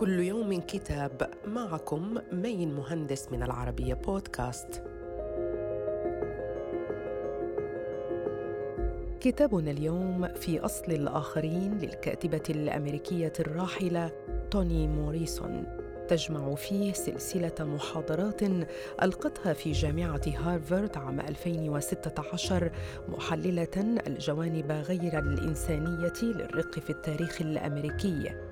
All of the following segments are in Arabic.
كل يوم كتاب معكم مين مهندس من العربية بودكاست. كتابنا اليوم في أصل الآخرين للكاتبة الأمريكية الراحلة توني موريسون تجمع فيه سلسلة محاضرات ألقتها في جامعة هارفارد عام 2016 محللة الجوانب غير الإنسانية للرق في التاريخ الأمريكي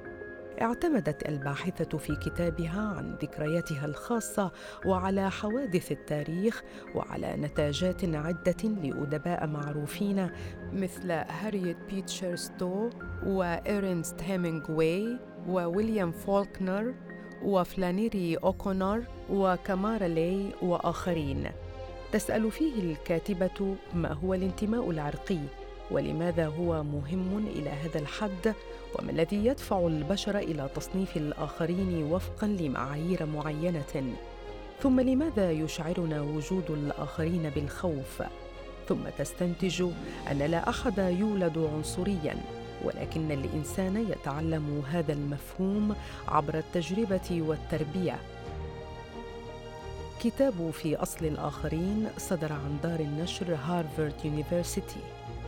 اعتمدت الباحثة في كتابها عن ذكرياتها الخاصة وعلى حوادث التاريخ وعلى نتاجات عدة لأدباء معروفين مثل هارييت بيتشر ستو وإيرنست هيمينغواي وويليام فولكنر وفلانيري أوكونر وكامارا لاي وآخرين. تسأل فيه الكاتبة ما هو الانتماء العرقي. ولماذا هو مهم إلى هذا الحد؟ وما الذي يدفع البشر إلى تصنيف الآخرين وفقا لمعايير معينة؟ ثم لماذا يشعرنا وجود الآخرين بالخوف؟ ثم تستنتج أن لا أحد يولد عنصريا ولكن الإنسان يتعلم هذا المفهوم عبر التجربة والتربية. كتاب في أصل الآخرين صدر عن دار النشر هارفارد يونيفرسيتي.